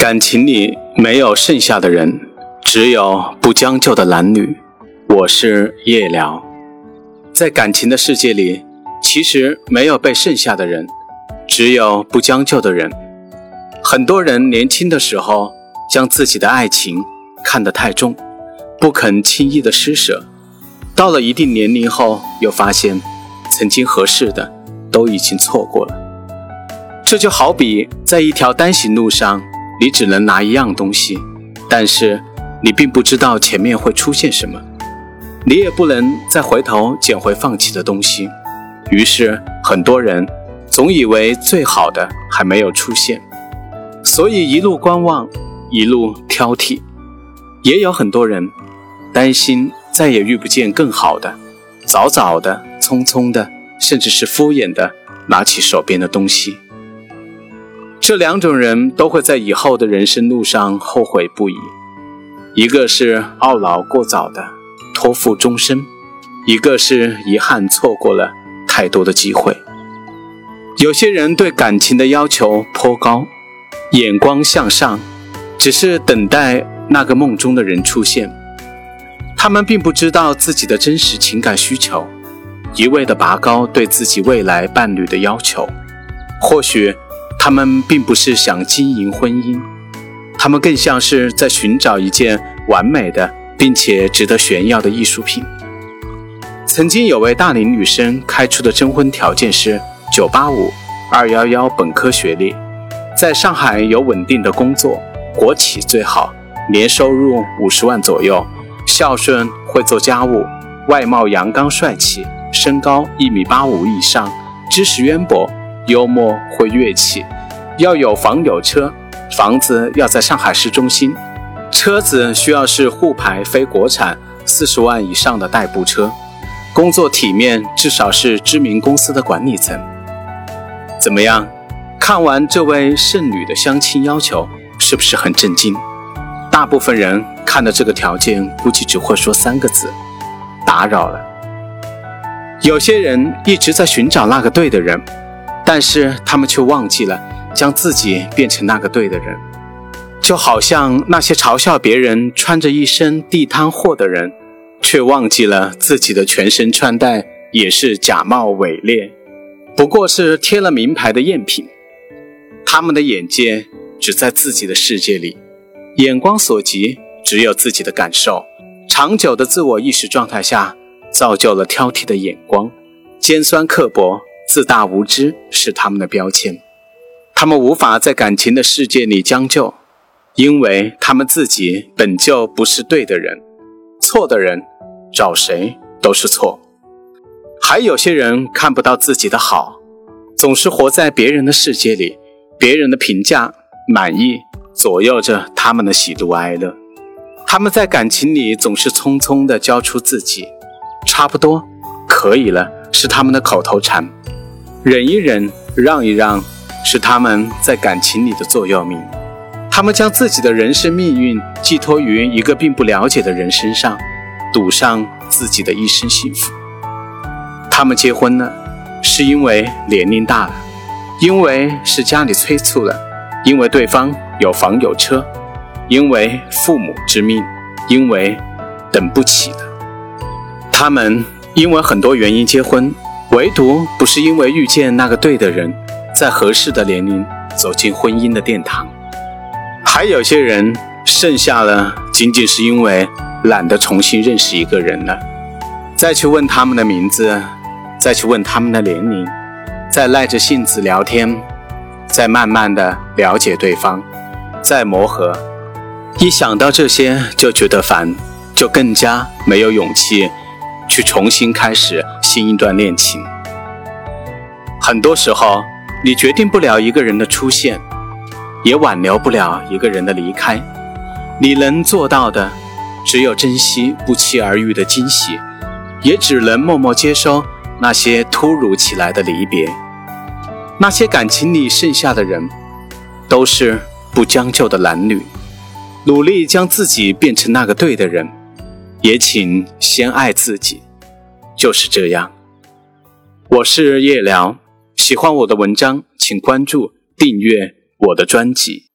感情里没有剩下的人，只有不将就的男女。我是夜聊，在感情的世界里，其实没有被剩下的人，只有不将就的人。很多人年轻的时候将自己的爱情看得太重，不肯轻易的施舍。到了一定年龄后，又发现曾经合适的都已经错过了。这就好比在一条单行路上。你只能拿一样东西，但是你并不知道前面会出现什么，你也不能再回头捡回放弃的东西。于是很多人总以为最好的还没有出现，所以一路观望，一路挑剔。也有很多人担心再也遇不见更好的，早早的、匆匆的，甚至是敷衍的拿起手边的东西。这两种人都会在以后的人生路上后悔不已，一个是懊恼过早的托付终身，一个是遗憾错过了太多的机会。有些人对感情的要求颇高，眼光向上，只是等待那个梦中的人出现。他们并不知道自己的真实情感需求，一味的拔高对自己未来伴侣的要求，或许。他们并不是想经营婚姻，他们更像是在寻找一件完美的并且值得炫耀的艺术品。曾经有位大龄女生开出的征婚条件是九八五、二幺幺本科学历，在上海有稳定的工作，国企最好，年收入五十万左右，孝顺，会做家务，外貌阳刚帅气，身高一米八五以上，知识渊博。幽默会乐器，要有房有车，房子要在上海市中心，车子需要是沪牌非国产，四十万以上的代步车，工作体面，至少是知名公司的管理层。怎么样？看完这位剩女的相亲要求，是不是很震惊？大部分人看到这个条件，估计只会说三个字：打扰了。有些人一直在寻找那个对的人。但是他们却忘记了将自己变成那个对的人，就好像那些嘲笑别人穿着一身地摊货的人，却忘记了自己的全身穿戴也是假冒伪劣，不过是贴了名牌的赝品。他们的眼界只在自己的世界里，眼光所及只有自己的感受，长久的自我意识状态下，造就了挑剔的眼光，尖酸刻薄。自大无知是他们的标签，他们无法在感情的世界里将就，因为他们自己本就不是对的人，错的人找谁都是错。还有些人看不到自己的好，总是活在别人的世界里，别人的评价、满意左右着他们的喜怒哀乐。他们在感情里总是匆匆地交出自己，差不多可以了，是他们的口头禅。忍一忍，让一让，是他们在感情里的座右铭。他们将自己的人生命运寄托于一个并不了解的人身上，赌上自己的一生幸福。他们结婚了，是因为年龄大了，因为是家里催促了，因为对方有房有车，因为父母之命，因为等不起了。他们因为很多原因结婚。唯独不是因为遇见那个对的人，在合适的年龄走进婚姻的殿堂。还有些人剩下了，仅仅是因为懒得重新认识一个人了，再去问他们的名字，再去问他们的年龄，再耐着性子聊天，再慢慢的了解对方，再磨合。一想到这些就觉得烦，就更加没有勇气。去重新开始新一段恋情。很多时候，你决定不了一个人的出现，也挽留不了一个人的离开。你能做到的，只有珍惜不期而遇的惊喜，也只能默默接收那些突如其来的离别。那些感情里剩下的人，都是不将就的男女，努力将自己变成那个对的人。也请先爱自己，就是这样。我是夜聊，喜欢我的文章，请关注、订阅我的专辑。